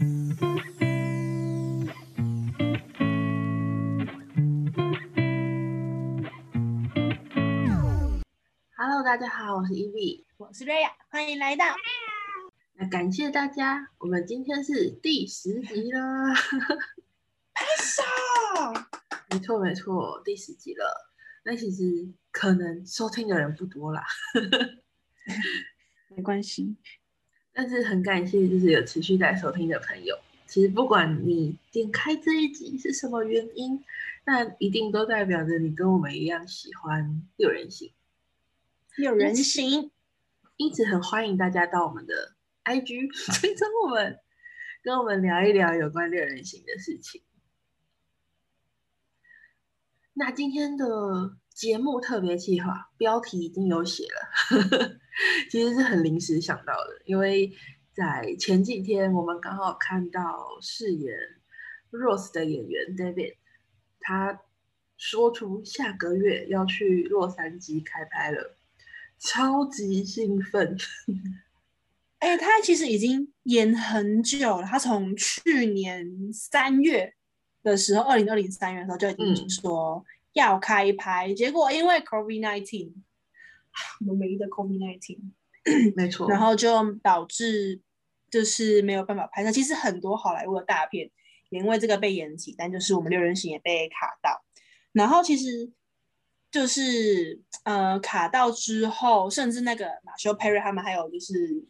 Hello，大家好，我是 Ev，我是瑞亚，欢迎来到。那感谢大家，我们今天是第十集了，拍手。没错没错，第十集了。那其实可能收听的人不多啦，没关系。但是很感谢，就是有持续在收听的朋友。其实不管你点开这一集是什么原因，那一定都代表着你跟我们一样喜欢六人行。六人行，因此很欢迎大家到我们的 IG 追踪我们，跟我们聊一聊有关六人行的事情。那今天的节目特别计划标题已经有写了，其实是很临时想到的，因为在前几天我们刚好看到饰演 Rose 的演员 David，他说出下个月要去洛杉矶开拍了，超级兴奋。哎，他其实已经演很久了，他从去年三月。的时候，二零二零三月的时候就已经说要开拍，结果因为 COVID nineteen，我们唯一的 COVID nineteen，没错，然后就导致就是没有办法拍摄。其实很多好莱坞的大片也因为这个被延期，但就是我们六人行也被卡到。然后其实就是呃卡到之后，甚至那个马修 Perry 他们还有就是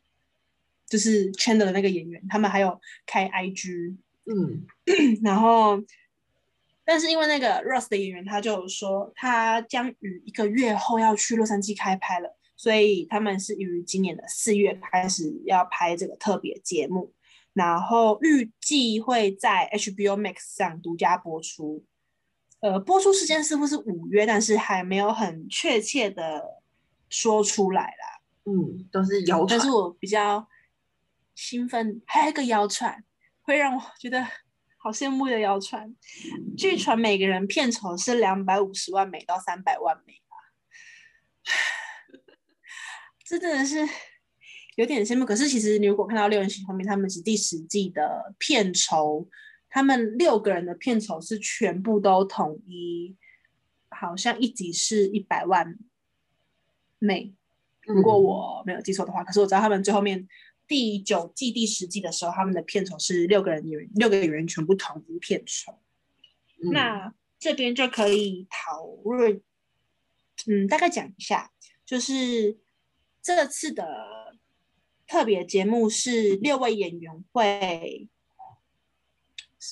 就是圈的那个演员，他们还有开 IG。嗯，然后，但是因为那个 Rose 的演员，他就说他将于一个月后要去洛杉矶开拍了，所以他们是于今年的四月开始要拍这个特别节目，然后预计会在 HBO Max 上独家播出。呃，播出时间似乎是五月，但是还没有很确切的说出来啦。嗯，都是谣传。但是我比较兴奋，还有一个谣传。会让我觉得好羡慕的谣传，据传每个人片酬是两百五十万美到三百万美啊，这真的是有点羡慕。可是其实你如果看到六人行后面，他们是第十季的片酬，他们六个人的片酬是全部都统一，好像一集是一百万美，如果我没有记错的话。可是我知道他们最后面。第九季第十季的时候，他们的片酬是六个人演员，六个演员全部同一片酬。那这边就可以讨论，嗯，大概讲一下，就是这次的特别节目是六位演员会，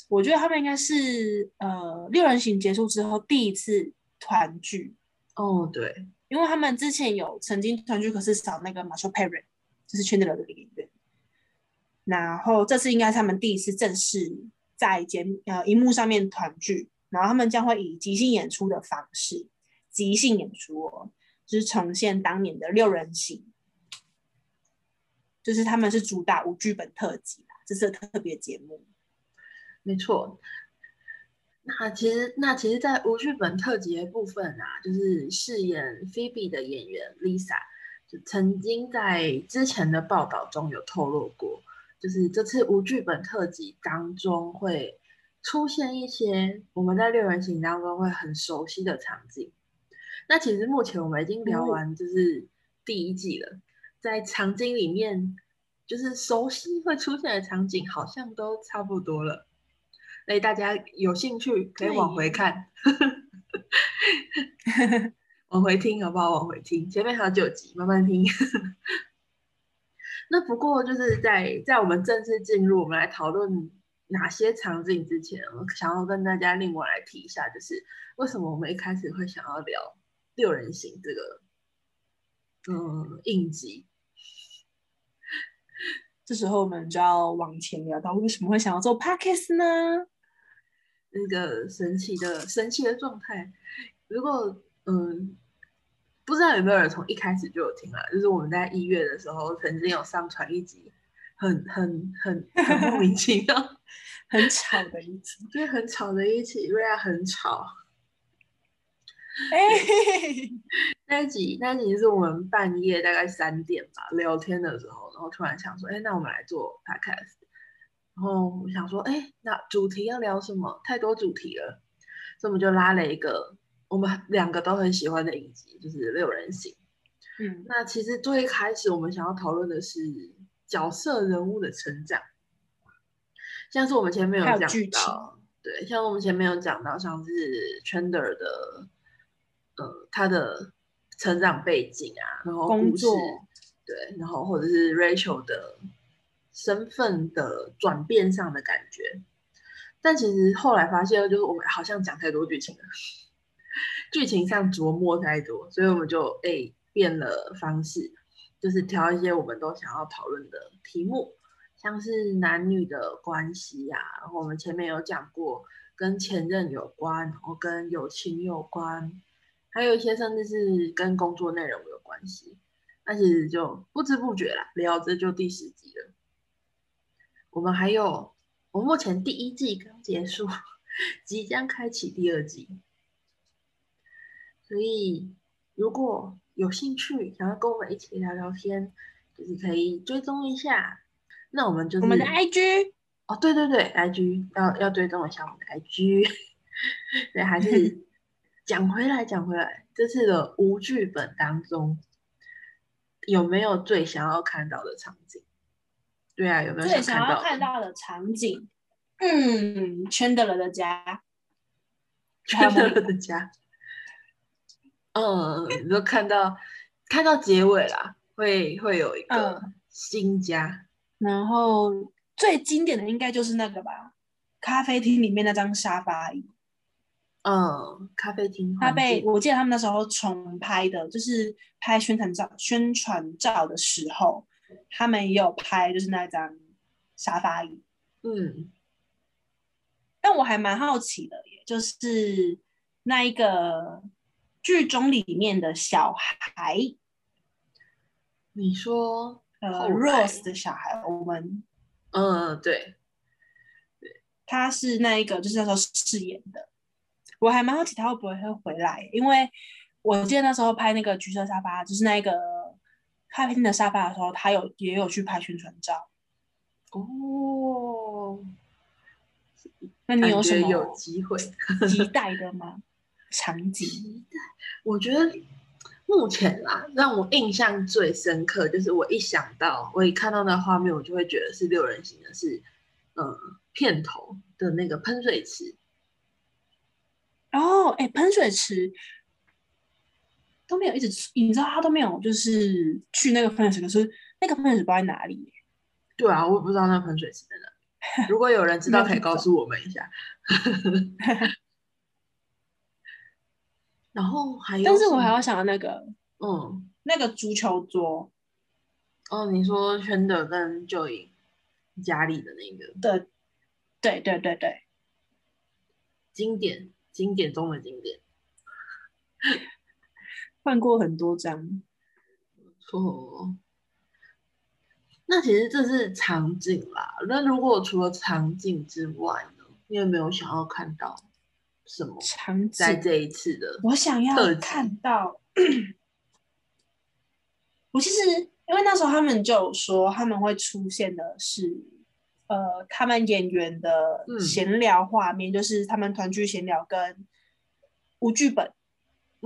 我觉得他们应该是呃六人行结束之后第一次团聚。哦，对，因为他们之前有曾经团聚，可是少那个马修·佩瑞。就是圈内的演员，然后这次应该是他们第一次正式在节呃荧幕上面团聚，然后他们将会以即兴演出的方式，即兴演出哦，就是重现当年的六人行，就是他们是主打无剧本特辑啦，这是特别节目，没错。那其实那其实，在无剧本特辑的部分啊，就是饰演 Phoebe 的演员 Lisa。就曾经在之前的报道中有透露过，就是这次无剧本特辑当中会出现一些我们在六人行当中会很熟悉的场景。那其实目前我们已经聊完就是第一季了，在场景里面就是熟悉会出现的场景好像都差不多了，所以大家有兴趣可以往回看。往回听好不好？往回听，前面还有九集，慢慢听。那不过就是在在我们正式进入我们来讨论哪些场景之前，我想要跟大家另外来提一下，就是为什么我们一开始会想要聊六人行这个嗯应急。这时候我们就要往前聊到为什么会想要做 podcast 呢？那个神奇的神奇的状态，如果。嗯，不知道有没有人从一开始就有听啊？就是我们在一月的时候曾经有上传一集，很很很很莫名其妙、很吵的一集，就是很吵的一集，瑞亚很吵。哎，那一集那一集是我们半夜大概三点吧聊天的时候，然后突然想说，哎，那我们来做 podcast，然后我想说，哎，那主题要聊什么？太多主题了，所以我们就拉了一个我们两个都很喜欢的影集，就是《六人行》。嗯，那其实最开始我们想要讨论的是角色人物的成长，像是我们前面有讲到，对，像我们前面有讲到，像是 Chandler 的，呃，他的成长背景啊，然后工作，对，然后或者是 Rachel 的身份的转变上的感觉，但其实后来发现，就是我们好像讲太多剧情了，剧情上琢磨太多，所以我们就哎。变了方式，就是挑一些我们都想要讨论的题目，像是男女的关系呀。然后我们前面有讲过，跟前任有关，然后跟友情有关，还有一些甚至是跟工作内容有关系。那其实就不知不觉啦，聊着就第十集了。我们还有，我目前第一季刚结束，即将开启第二季，所以如果。有兴趣想要跟我们一起聊聊天，就是可以追踪一下。那我们就我们的 IG 哦，对对对，IG 要要追踪一下我们的 IG。对，还是 讲回来讲回来，这次的无剧本当中有没有最想要看到的场景？对啊，有没有最想要看到的场景？嗯，Chandler 的家，Chandler 的家。嗯，你都看到看到结尾啦，会会有一个新家，然后最经典的应该就是那个吧，咖啡厅里面那张沙发椅。嗯，咖啡厅，他被我记得他们那时候重拍的，就是拍宣传照宣传照的时候，他们也有拍，就是那张沙发椅。嗯，但我还蛮好奇的，耶，就是那一个。剧中里面的小孩，你说呃，Rose 的小孩，我们，嗯，对，对，他是那一个，就是那时候饰演的。我还蛮好奇他会不会会回来，因为我记得那时候拍那个橘色沙发，就是那个咖啡厅的沙发的时候，他有也有去拍宣传照。哦，那你有什么有机会期待的吗？场景，我觉得目前啦，让我印象最深刻就是我一想到，我一看到那画面，我就会觉得是六人行的，是呃片头的那个喷水池。哦，哎，喷水池都没有一直，你知道他都没有就是去那个喷水池，可是那个喷水池不知道在哪里。对啊，我也不知道那喷水池在哪。如果有人知道，可以告诉我们一下。然后还有，但是我还要想到那个，嗯，那个足球桌。哦，你说圈的跟就影家里的那个，对，对对对对，经典经典中的经典，换过很多张。错。那其实这是场景啦。那如果除了场景之外呢，你有没有想要看到？什么场景在这一次的？我想要看到。我其实因为那时候他们就说他们会出现的是，呃，他们演员的闲聊画面，就是他们团剧闲聊跟无剧本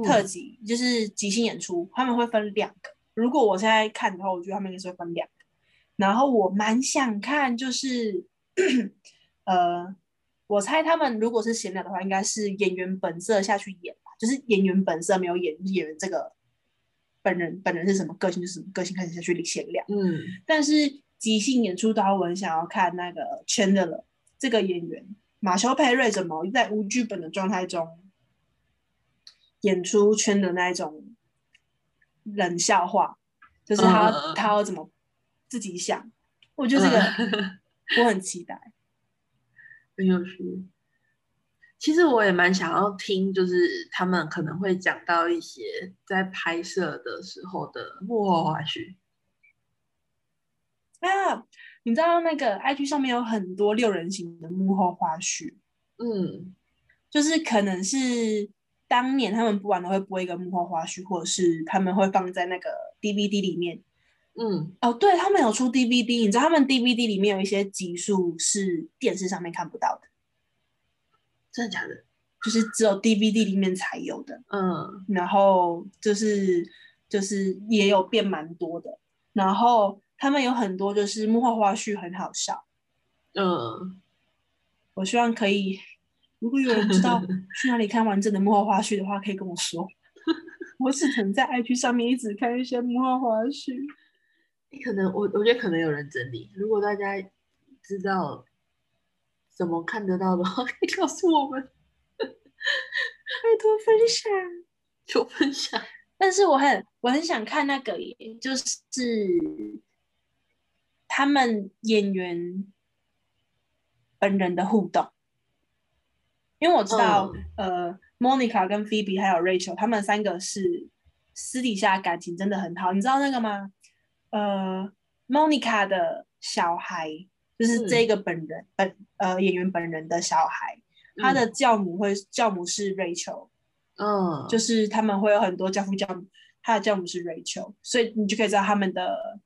特辑，就是即兴演出，他们会分两个。如果我现在看的话，我觉得他们应该是会分两个。然后我蛮想看，就是 呃。我猜他们如果是闲聊的话，应该是演员本色下去演吧，就是演员本色没有演演员这个本人本人是什么个性就是什么个性开始下去闲聊。嗯，但是即兴演出的话，我很想要看那个 Chandler 这个演员马修佩瑞怎么在无剧本的状态中演出圈的那一种冷笑话，就是他他要怎么自己想，我觉得这个我很期待。很有趣，其实我也蛮想要听，就是他们可能会讲到一些在拍摄的时候的幕后花絮。啊，你知道那个 IG 上面有很多六人行的幕后花絮，嗯，就是可能是当年他们不玩的会播一个幕后花絮，或者是他们会放在那个 DVD 里面，嗯，哦，对他们有出 DVD，你知道他们 DVD 里面有一些集数是电视上面看不到的，真的假的？就是只有 DVD 里面才有的。嗯然后就是就是也有变蛮多的，然后他们有很多就是幕后花絮很好笑，嗯，我希望可以，如果有人知道 去哪里看完整的幕后花絮的话，可以跟我说。我只能在 IG 上面一直看一些幕后花絮。可能我我觉得可能有人整理，如果大家知道怎么看得到的话，可以告诉我们，拜托分享。求分享。但是我很我很想看那个，就是他们演员本人的互动，因为我知道、呃，Monica 跟 Phoebe 还有 Rachel 他们三个是私底下感情真的很好，你知道那个吗？呃，Monica 的小孩就是这个本人、本呃演员本人的小孩，他的教母会教母是 Rachel。嗯，就是他们会有很多教父教母，他的教母是 Rachel，所以你就可以知道他们的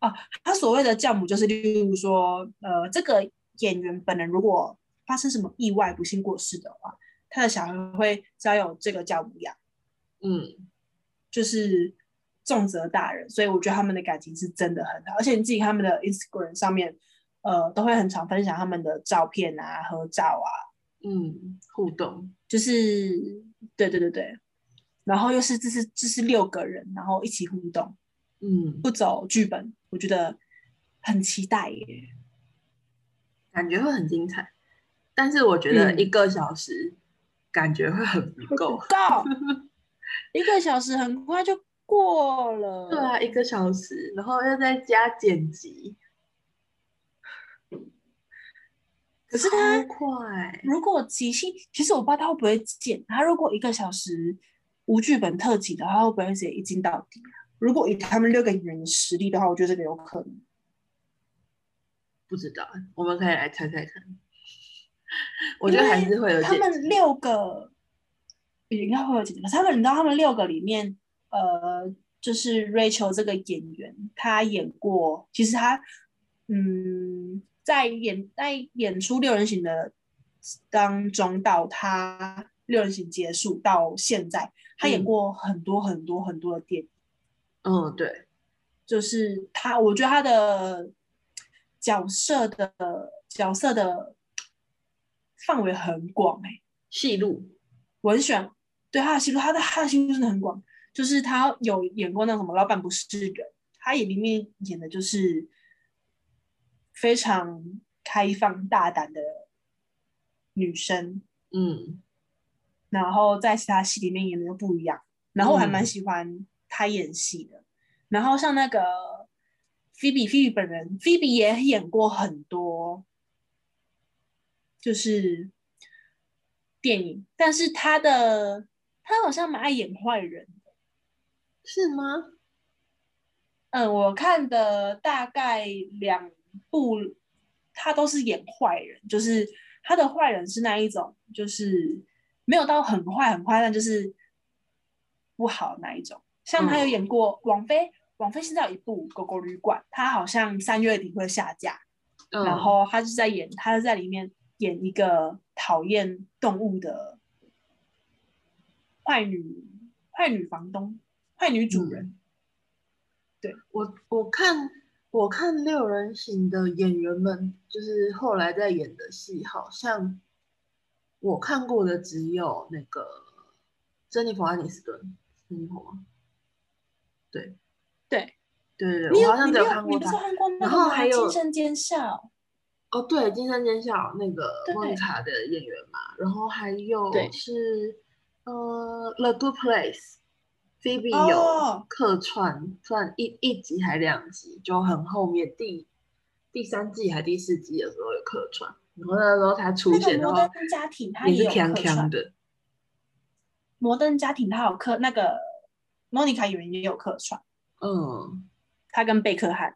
啊，他所谓的教母就是，例如说，呃，这个演员本人如果发生什么意外不幸过世的话，他的小孩会交由这个教母养，嗯。就是重责大人，所以我觉得他们的感情是真的很好，而且你自己看他们的 Instagram 上面，呃，都会很常分享他们的照片啊、合照啊，嗯，互动，就是对对对对，然后又是这是这是六个人，然后一起互动，嗯，不走剧本，我觉得很期待耶。感觉会很精彩，但是我觉得嗯一个小时感觉会很不够。够，一个小时很快就过了。对啊，一个小时，然后又再加剪辑，可是他快，如果即兴，其实我不知道他会不会剪。他如果一个小时无剧本特辑的话，会不会直接一镜到底啊？如果以他们六个演员的实力的话，我觉得这个有可能。不知道，我们可以来猜猜看。我觉得还是会有他。们六个应该会有剪辑，可是他们你知道他们六个里面，呃，就是 Rachel 这个演员，他演过，其实他嗯，在演在演出六人行的当中，到他六人行结束到现在，他演嗯。过很多很多很多的电影。嗯，对，就是他，我觉得他的角色的角色的范围很广哎、戏路，我很喜欢对他的戏路，他的他的戏路真的很广，就是他有演过那种什么《老板不是人》，他也里面演的就是非常开放大胆的女生，嗯然后在其他戏里面演的又不一样，然后我还蛮嗯喜欢他演戏的。然后像那个菲比，菲比本人，菲比也演过很多，就是电影，但是他的他好像蛮爱演坏人的。是吗？嗯，我看的大概两部，他都是演坏人，就是他的坏人是那一种，就是没有到很坏很坏，但就是不好那一种。像他有演过王菲，王菲现在有一部《狗狗旅馆》，他好像三月底会下架，嗯，然后他是在演，他是在里面演一个讨厌动物的坏女坏女房东、坏女主人。对我我看我看六人行的演员们，就是后来在演的戏，好像我看过的只有那个珍妮佛安妮斯顿，珍妮佛吗？对对，对对对，我好像只有看过她。然？后还有惊声尖笑，哦，对，《惊声尖笑》那个对莫妮卡的演员嘛，然后还有是呃《The Good Place》，Phoebe 哦。有客串，算一一集还两集，就很后面第第三季还第四季的时候有客串，然后那时候他出那现，个摩然后登家庭他也是有锵锵客串，的，摩登家庭他有客那个莫妮卡演员也有客串，嗯他跟贝克汉，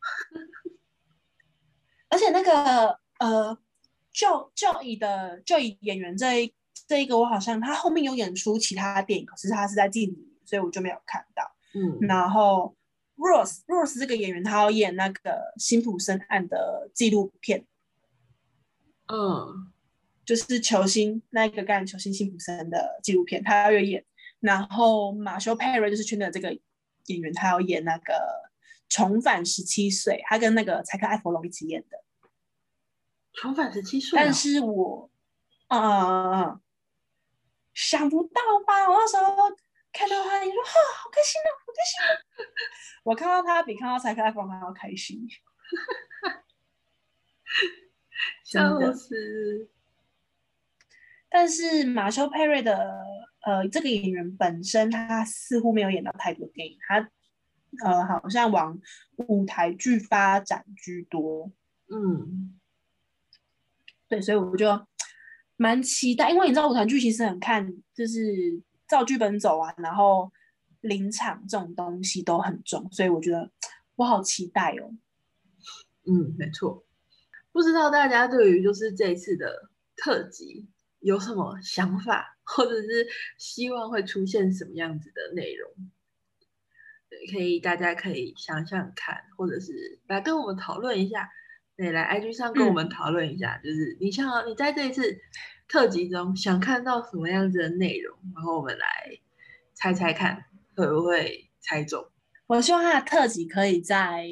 而且那个呃，就就以的就以演员这一这一个，我好像他后面有演出其他电影，可是他是在镜里，所以我就没有看到。嗯然后 Rose Rose 这个演员，他要演那个辛普森案的纪录片，嗯，就是球星那个干球星辛普森的纪录片，他要演。然后马修佩瑞就是圈的这个演员，他要演那个重返十七岁，他跟那个柴克艾弗隆一起演的。重返十七岁啊，但是我，啊、想不到吧？我那时候看到他，你说哈，好开心啊，好开心啊！我看到他比看到柴克艾弗还要开心。真 笑的死。但是马修佩瑞的呃这个演员本身，他似乎没有演到太多电影，他呃好像往舞台剧发展居多。嗯，对，所以我就蛮期待，因为你知道舞台剧其实很看就是照剧本走啊，然后临场这种东西都很重，所以我觉得我好期待哦。嗯，没错。不知道大家对于就是这一次的特辑有什么想法，或者是希望会出现什么样子的内容？可以大家可以想想看，或者是来跟我们讨论一下。对，来 IG 上跟我们讨论一下，就是你像你在这一次特辑中想看到什么样子的内容，然后我们来猜猜看会不会猜中。我希望他的特辑可以再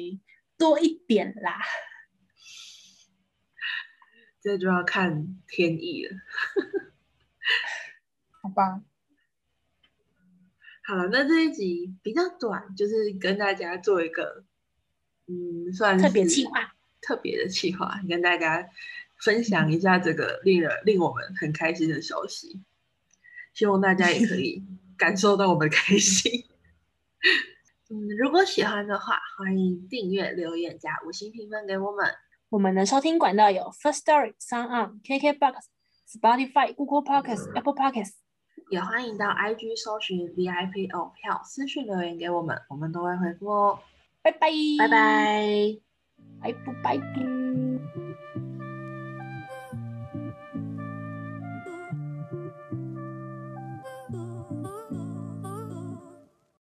多一点啦。这就要看天意了。好吧，好了，那这一集比较短，就是跟大家做一个，嗯，算是特别计划，特别的企划，跟大家分享一下这个令人令我们很开心的消息。希望大家也可以 感受到我们的开心。嗯，如果喜欢的话，欢迎订阅、留言加五星评分给我们。我们的收听管道有 First Story、Sound On、KKBox、Spotify、Google Podcasts、Apple Podcasts。也欢迎到 IG 搜寻 VIP 偶票，私讯留言给我们，我们都会回复哦。拜拜，拜，拜。拜不拜。